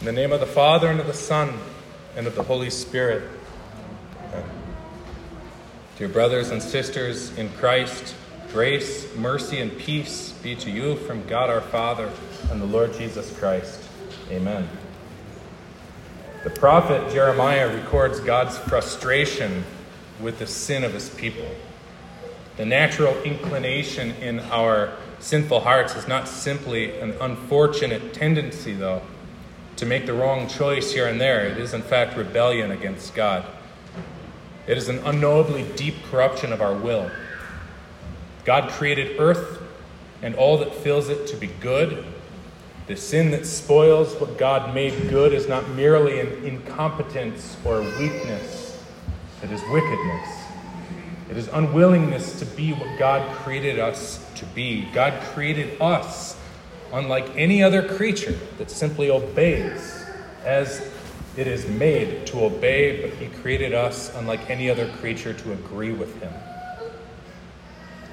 In the name of the Father, and of the Son, and of the Holy Spirit. Amen. Dear brothers and sisters in Christ, grace, mercy, and peace be to you from God our Father and the Lord Jesus Christ. Amen. The prophet Jeremiah records God's frustration with the sin of his people. The natural inclination in our sinful hearts is not simply an unfortunate tendency, though to make the wrong choice here and there. It is, in fact, rebellion against God. It is an unknowably deep corruption of our will. God created earth and all that fills it to be good. The sin that spoils what God made good is not merely an incompetence or weakness, it is wickedness. It is unwillingness to be what God created us to be. God created us unlike any other creature that simply obeys as it is made to obey, but He created us, unlike any other creature, to agree with Him.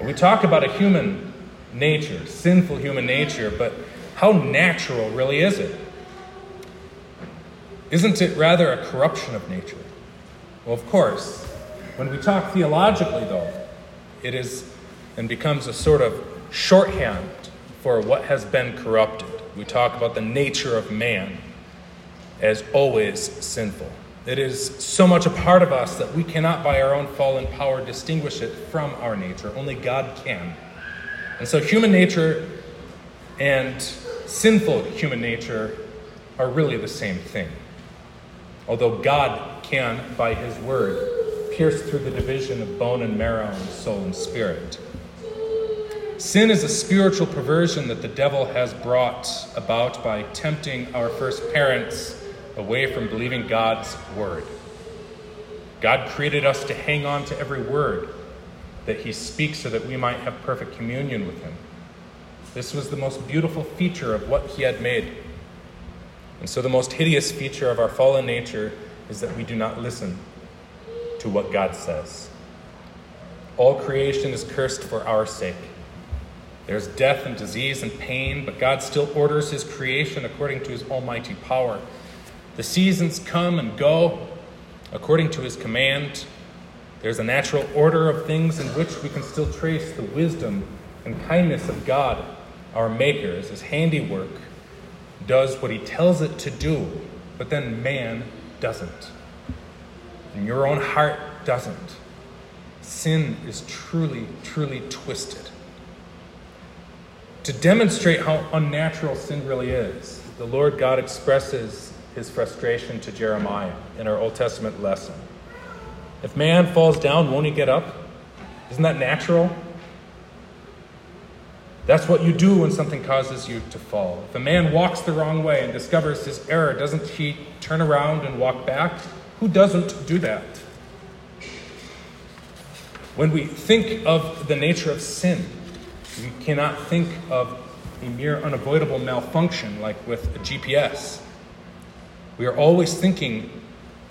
We talk about a human nature, sinful human nature, but how natural really is it? Isn't it rather a corruption of nature? Well, of course. When we talk theologically, though, it is and becomes a sort of shorthand for what has been corrupted. We talk about the nature of man as always sinful. It is so much a part of us that we cannot, by our own fallen power, distinguish it from our nature. Only God can. And so, human nature and sinful human nature are really the same thing. Although God can, by His word, pierce through the division of bone and marrow and soul and spirit. Sin is a spiritual perversion that the devil has brought about by tempting our first parents away from believing God's word. God created us to hang on to every word that he speaks so that we might have perfect communion with him. This was the most beautiful feature of what he had made. And so, the most hideous feature of our fallen nature is that we do not listen to what God says. All creation is cursed for our sake. There's death and disease and pain, but God still orders his creation according to his almighty power. The seasons come and go according to his command. There's a natural order of things in which we can still trace the wisdom and kindness of God, our Maker, as his handiwork does what he tells it to do, but then man doesn't. And your own heart doesn't. Sin is truly, truly twisted to demonstrate how unnatural sin really is, the Lord God expresses his frustration to Jeremiah in our Old Testament lesson. If man falls down, won't he get up? Isn't that natural? That's what you do when something causes you to fall. If a man walks the wrong way and discovers his error, doesn't he turn around and walk back? Who doesn't do that? When we think of the nature of sin, we cannot think of a mere unavoidable malfunction like with a GPS. We are always thinking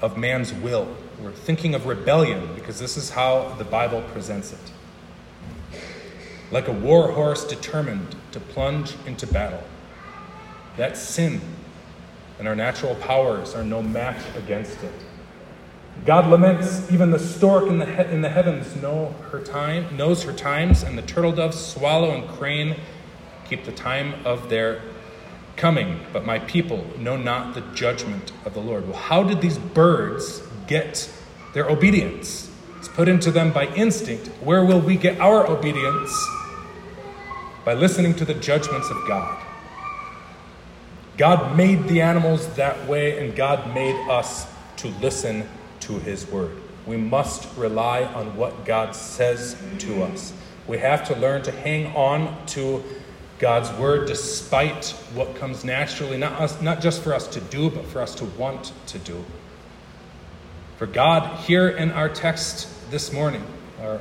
of man's will. We're thinking of rebellion because this is how the Bible presents it. Like a war horse determined to plunge into battle. That sin and our natural powers are no match against it. God laments even the stork in the, he- in the heavens know her time, knows her times, and the turtle doves, swallow, and crane keep the time of their coming. But my people know not the judgment of the Lord. Well, how did these birds get their obedience? It's put into them by instinct. Where will we get our obedience? By listening to the judgments of God. God made the animals that way, and God made us to listen to His Word. We must rely on what God says to us. We have to learn to hang on to God's Word despite what comes naturally, not, us, not just for us to do, but for us to want to do. For God, here in our text this morning, our,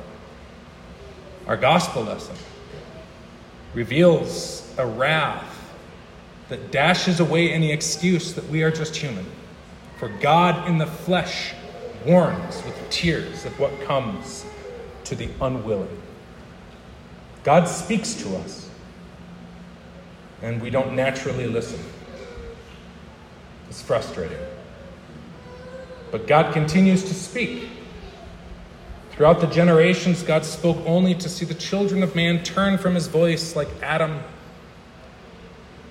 our gospel lesson, reveals a wrath that dashes away any excuse that we are just human. For God in the flesh warns with tears of what comes to the unwilling. God speaks to us, and we don't naturally listen. It's frustrating. But God continues to speak. Throughout the generations, God spoke only to see the children of man turn from his voice like Adam.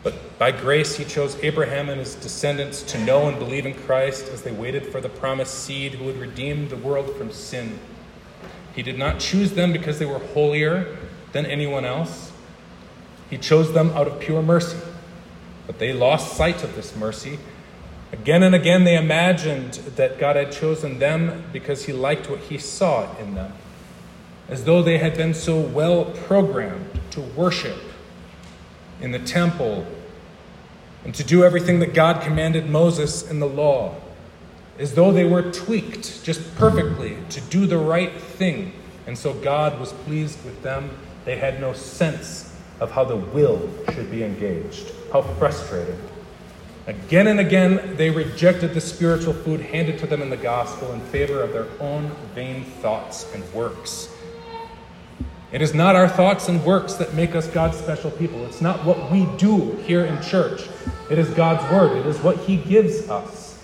But by grace, he chose Abraham and his descendants to know and believe in Christ as they waited for the promised seed who would redeem the world from sin. He did not choose them because they were holier than anyone else. He chose them out of pure mercy. But they lost sight of this mercy Again and again, they imagined that God had chosen them because He liked what He saw in them, as though they had been so well programmed to worship in the temple and to do everything that God commanded Moses in the law, as though they were tweaked just perfectly to do the right thing. And so God was pleased with them. They had no sense of how the will should be engaged. How frustrating. Again and again, they rejected the spiritual food handed to them in the gospel in favor of their own vain thoughts and works. It is not our thoughts and works that make us God's special people. It's not what we do here in church. It is God's word, it is what He gives us.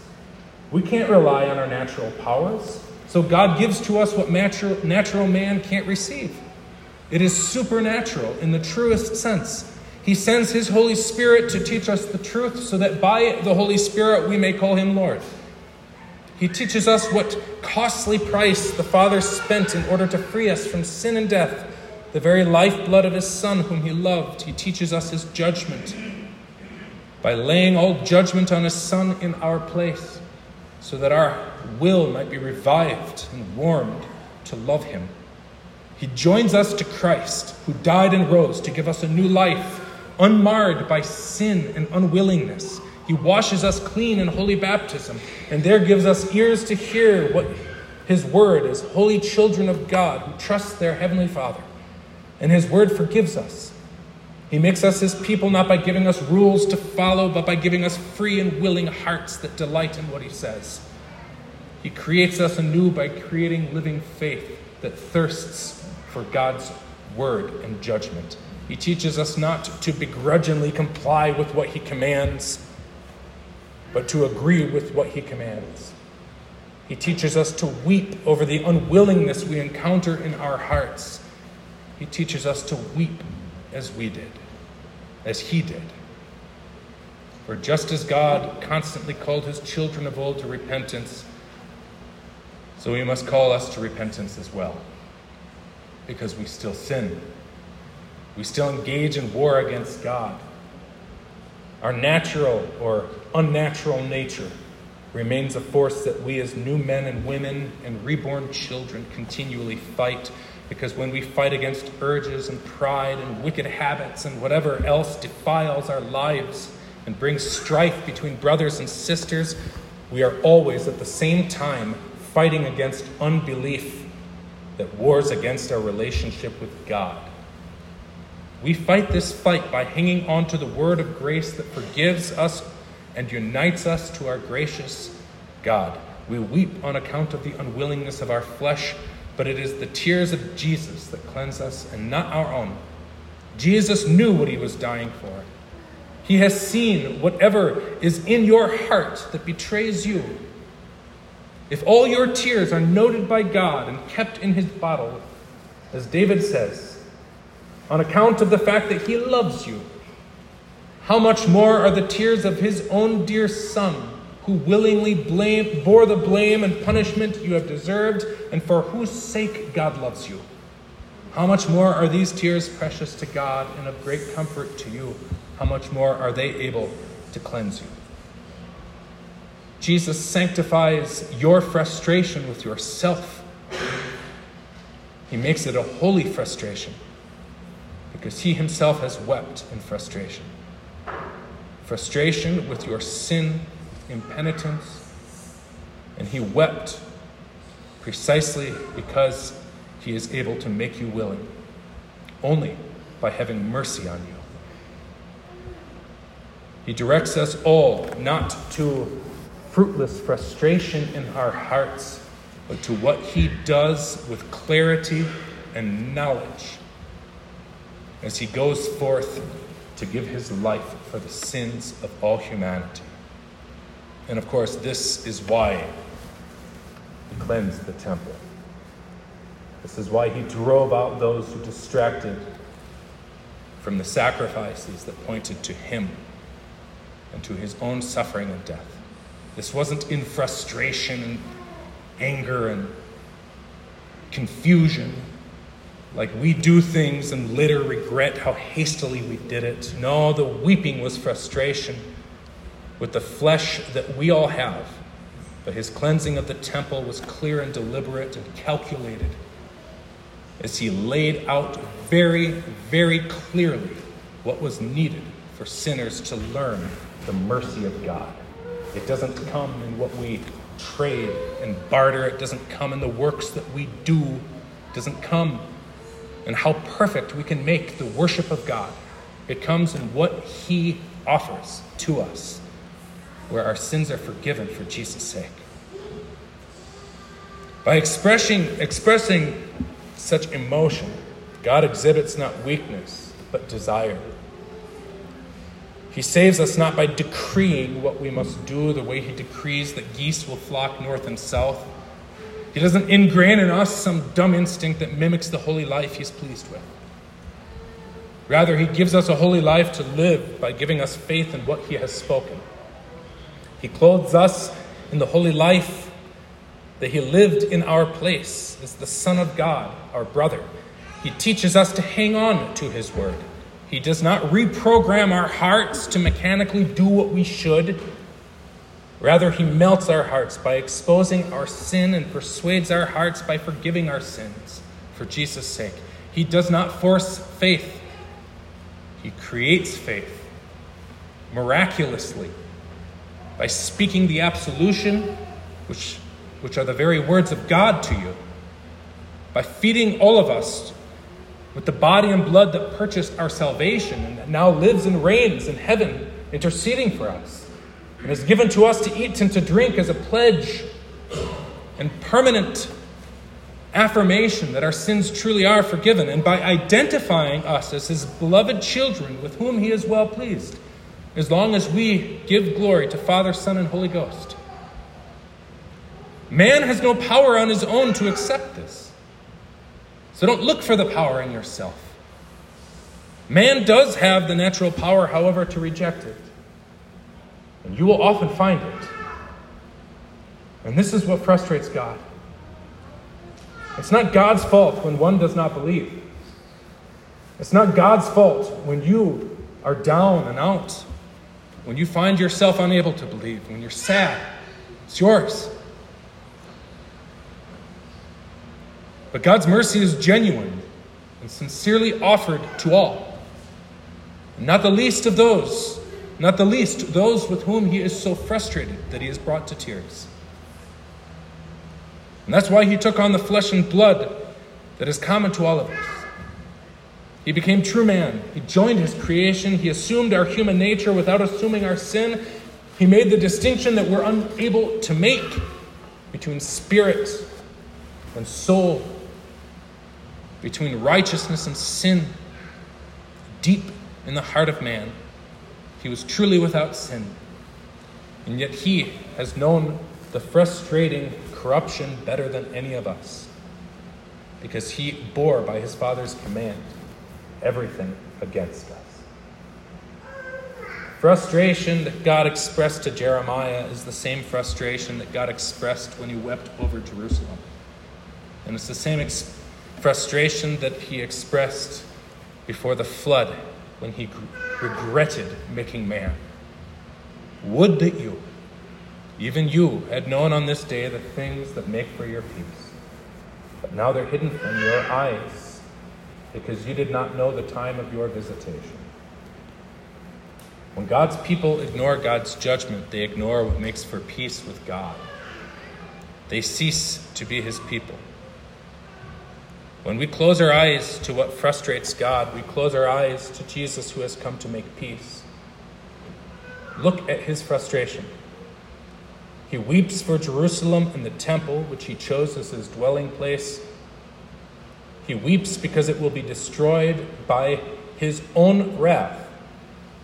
We can't rely on our natural powers. So God gives to us what natural, natural man can't receive. It is supernatural in the truest sense. He sends His Holy Spirit to teach us the truth so that by the Holy Spirit we may call Him Lord. He teaches us what costly price the Father spent in order to free us from sin and death, the very lifeblood of His Son, whom He loved. He teaches us His judgment by laying all judgment on His Son in our place, so that our will might be revived and warmed to love Him. He joins us to Christ, who died and rose to give us a new life unmarred by sin and unwillingness. He washes us clean in holy baptism, and there gives us ears to hear what His word as holy children of God who trust their Heavenly Father. And His word forgives us. He makes us His people not by giving us rules to follow, but by giving us free and willing hearts that delight in what He says. He creates us anew by creating living faith that thirsts for God's word and judgment. He teaches us not to begrudgingly comply with what he commands, but to agree with what he commands. He teaches us to weep over the unwillingness we encounter in our hearts. He teaches us to weep as we did, as he did. For just as God constantly called his children of old to repentance, so he must call us to repentance as well, because we still sin we still engage in war against God. Our natural or unnatural nature remains a force that we, as new men and women and reborn children, continually fight. Because when we fight against urges and pride and wicked habits and whatever else defiles our lives and brings strife between brothers and sisters, we are always at the same time fighting against unbelief that wars against our relationship with God. We fight this fight by hanging on to the word of grace that forgives us and unites us to our gracious God. We weep on account of the unwillingness of our flesh, but it is the tears of Jesus that cleanse us and not our own. Jesus knew what he was dying for. He has seen whatever is in your heart that betrays you. If all your tears are noted by God and kept in his bottle, as David says, on account of the fact that he loves you. How much more are the tears of his own dear Son, who willingly blame, bore the blame and punishment you have deserved, and for whose sake God loves you? How much more are these tears precious to God and of great comfort to you? How much more are they able to cleanse you? Jesus sanctifies your frustration with yourself. He makes it a holy frustration because he himself has wept in frustration. Frustration with your sin, impenitence, and he wept precisely because he is able to make you willing, only by having mercy on you. He directs us all not to fruitless frustration in our hearts, but to what he does with clarity and knowledge as he goes forth to give his life for the sins of all humanity. And of course, this is why he cleansed the temple. This is why he drove out those who distracted from the sacrifices that pointed to him and to his own suffering and death. This wasn't in frustration and anger and confusion, like we do things and later regret how hastily we did it. No, the weeping was frustration with the flesh that we all have. But his cleansing of the temple was clear and deliberate and calculated as he laid out very, very clearly what was needed for sinners to learn the mercy of God. It doesn't come in what we trade and barter, it doesn't come in the works that we do, it doesn't come in how perfect we can make the worship of God. It comes in what he offers to us, where our sins are forgiven for Jesus' sake. By expressing, expressing such emotion, God exhibits not weakness, but desire. He saves us not by decreeing what we must do the way He decrees that geese will flock north and south. He doesn't ingrain in us some dumb instinct that mimics the holy life He's pleased with. Rather, He gives us a holy life to live by giving us faith in what He has spoken. He clothes us in the holy life that He lived in our place as the Son of God, our brother. He teaches us to hang on to His word. He does not reprogram our hearts to mechanically do what we should. Rather, He melts our hearts by exposing our sin and persuades our hearts by forgiving our sins for Jesus' sake. He does not force faith, He creates faith miraculously by speaking the absolution, which, which are the very words of God to you, by feeding all of us with the body and blood that purchased our salvation and that now lives and reigns in heaven, interceding for us, and is given to us to eat and to drink as a pledge and permanent affirmation that our sins truly are forgiven, and by identifying us as his beloved children with whom he is well pleased, as long as we give glory to Father, Son, and Holy Ghost. Man has no power on his own to accept this. So don't look for the power in yourself. Man does have the natural power, however, to reject it. And you will often find it. And this is what frustrates God. It's not God's fault when one does not believe. It's not God's fault when you are down and out, when you find yourself unable to believe, when you're sad. It's yours. But God's mercy is genuine and sincerely offered to all. Not the least of those, not the least those with whom he is so frustrated that he is brought to tears. And that's why he took on the flesh and blood that is common to all of us. He became true man. He joined his creation. He assumed our human nature without assuming our sin. He made the distinction that we're unable to make between spirit and soul between righteousness and sin deep in the heart of man. He was truly without sin. And yet he has known the frustrating corruption better than any of us because he bore by his Father's command everything against us. Frustration that God expressed to Jeremiah is the same frustration that God expressed when he wept over Jerusalem. And it's the same ex- frustration that he expressed before the flood when he regretted making man. Would that you, even you, had known on this day the things that make for your peace. But now they're hidden from your eyes because you did not know the time of your visitation. When God's people ignore God's judgment, they ignore what makes for peace with God. They cease to be his people. When we close our eyes to what frustrates God, we close our eyes to Jesus who has come to make peace. Look at his frustration. He weeps for Jerusalem and the temple, which he chose as his dwelling place. He weeps because it will be destroyed by his own wrath,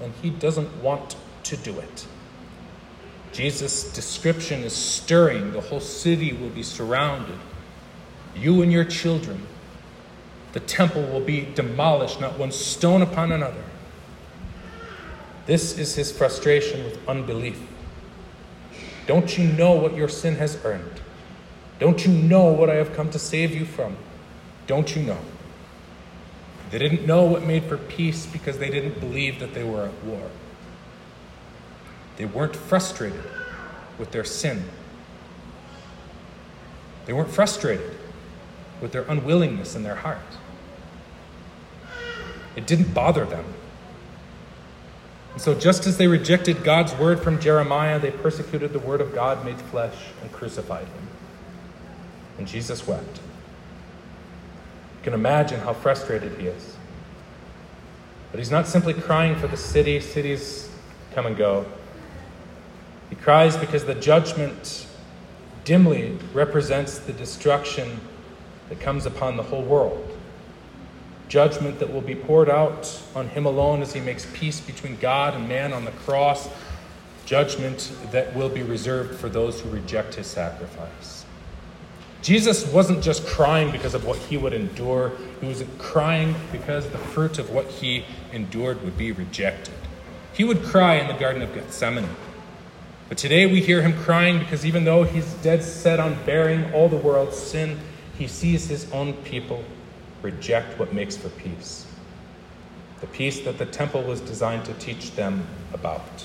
and he doesn't want to do it. Jesus' description is stirring. The whole city will be surrounded. You and your children. The temple will be demolished, not one stone upon another. This is his frustration with unbelief. Don't you know what your sin has earned? Don't you know what I have come to save you from? Don't you know? They didn't know what made for peace because they didn't believe that they were at war. They weren't frustrated with their sin. They weren't frustrated with their unwillingness in their heart. It didn't bother them. And so, just as they rejected God's word from Jeremiah, they persecuted the word of God made flesh and crucified him. And Jesus wept. You can imagine how frustrated he is. But he's not simply crying for the city, cities come and go. He cries because the judgment dimly represents the destruction that comes upon the whole world. Judgment that will be poured out on him alone as he makes peace between God and man on the cross. Judgment that will be reserved for those who reject his sacrifice. Jesus wasn't just crying because of what he would endure, he was crying because the fruit of what he endured would be rejected. He would cry in the Garden of Gethsemane. But today we hear him crying because even though he's dead set on bearing all the world's sin, he sees his own people reject what makes for peace. The peace that the temple was designed to teach them about.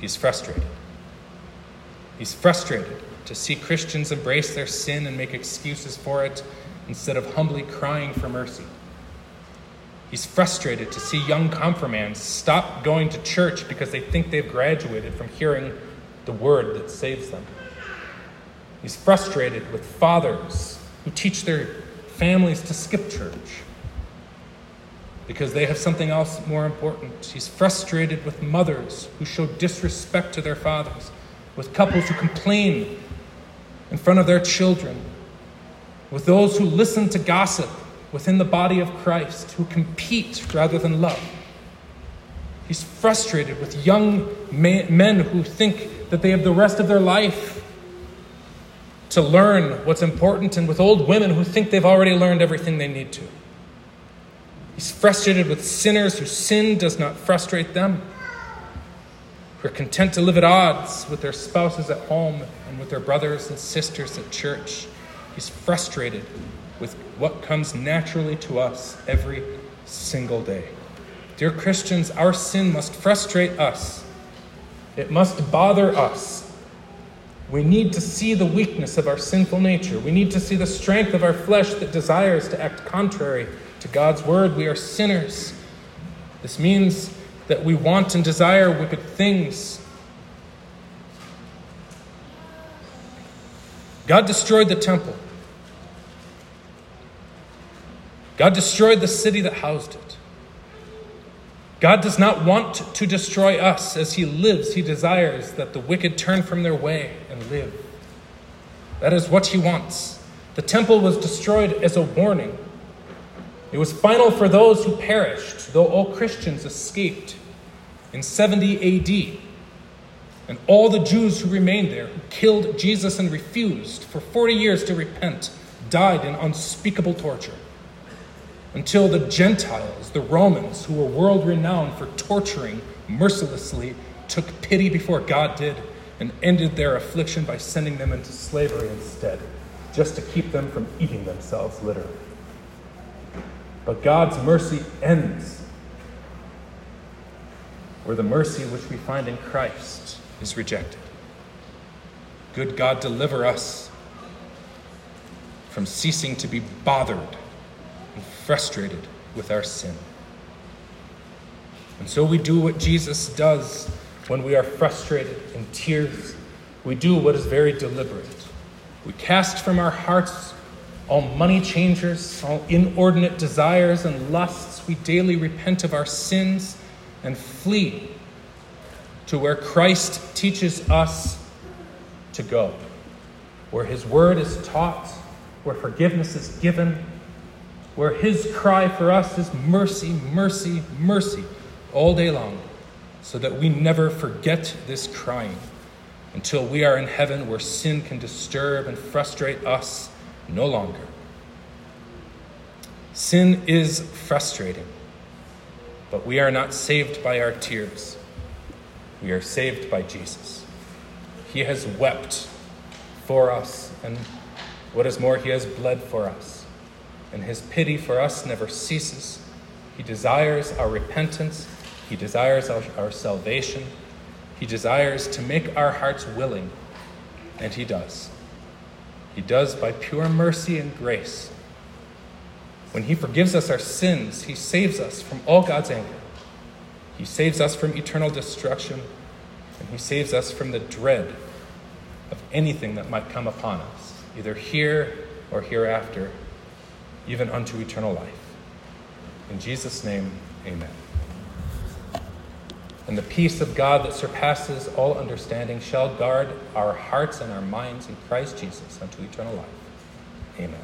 He's frustrated. He's frustrated to see Christians embrace their sin and make excuses for it instead of humbly crying for mercy. He's frustrated to see young confirmands stop going to church because they think they've graduated from hearing the word that saves them. He's frustrated with fathers who teach their families to skip church because they have something else more important. He's frustrated with mothers who show disrespect to their fathers, with couples who complain in front of their children, with those who listen to gossip within the body of Christ, who compete rather than love. He's frustrated with young men who think that they have the rest of their life to learn what's important, and with old women who think they've already learned everything they need to. He's frustrated with sinners whose sin does not frustrate them who are content to live at odds with their spouses at home and with their brothers and sisters at church. He's frustrated with what comes naturally to us every single day. Dear Christians, our sin must frustrate us, it must bother us. We need to see the weakness of our sinful nature. We need to see the strength of our flesh that desires to act contrary to God's word. We are sinners. This means that we want and desire wicked things. God destroyed the temple. God destroyed the city that housed it. God does not want to destroy us. As He lives, He desires that the wicked turn from their way and live. That is what He wants. The temple was destroyed as a warning it was final for those who perished, though all Christians escaped in 70 AD. And all the Jews who remained there, who killed Jesus and refused for 40 years to repent, died in unspeakable torture. Until the Gentiles, the Romans, who were world renowned for torturing mercilessly, took pity before God did and ended their affliction by sending them into slavery instead, just to keep them from eating themselves literally. But God's mercy ends where the mercy which we find in Christ is rejected. Good God, deliver us from ceasing to be bothered and frustrated with our sin. And so we do what Jesus does when we are frustrated in tears. We do what is very deliberate. We cast from our hearts all money changers, all inordinate desires and lusts, we daily repent of our sins and flee to where Christ teaches us to go, where His word is taught, where forgiveness is given, where His cry for us is mercy, mercy, mercy all day long, so that we never forget this crying. Until we are in heaven where sin can disturb and frustrate us no longer. Sin is frustrating, but we are not saved by our tears. We are saved by Jesus. He has wept for us, and what is more, He has bled for us. And His pity for us never ceases. He desires our repentance, He desires our, our salvation, He desires to make our hearts willing, and He does. He does by pure mercy and grace. When He forgives us our sins, He saves us from all God's anger. He saves us from eternal destruction, and He saves us from the dread of anything that might come upon us, either here or hereafter, even unto eternal life. In Jesus' name, amen. And the peace of God that surpasses all understanding shall guard our hearts and our minds in Christ Jesus unto eternal life. Amen.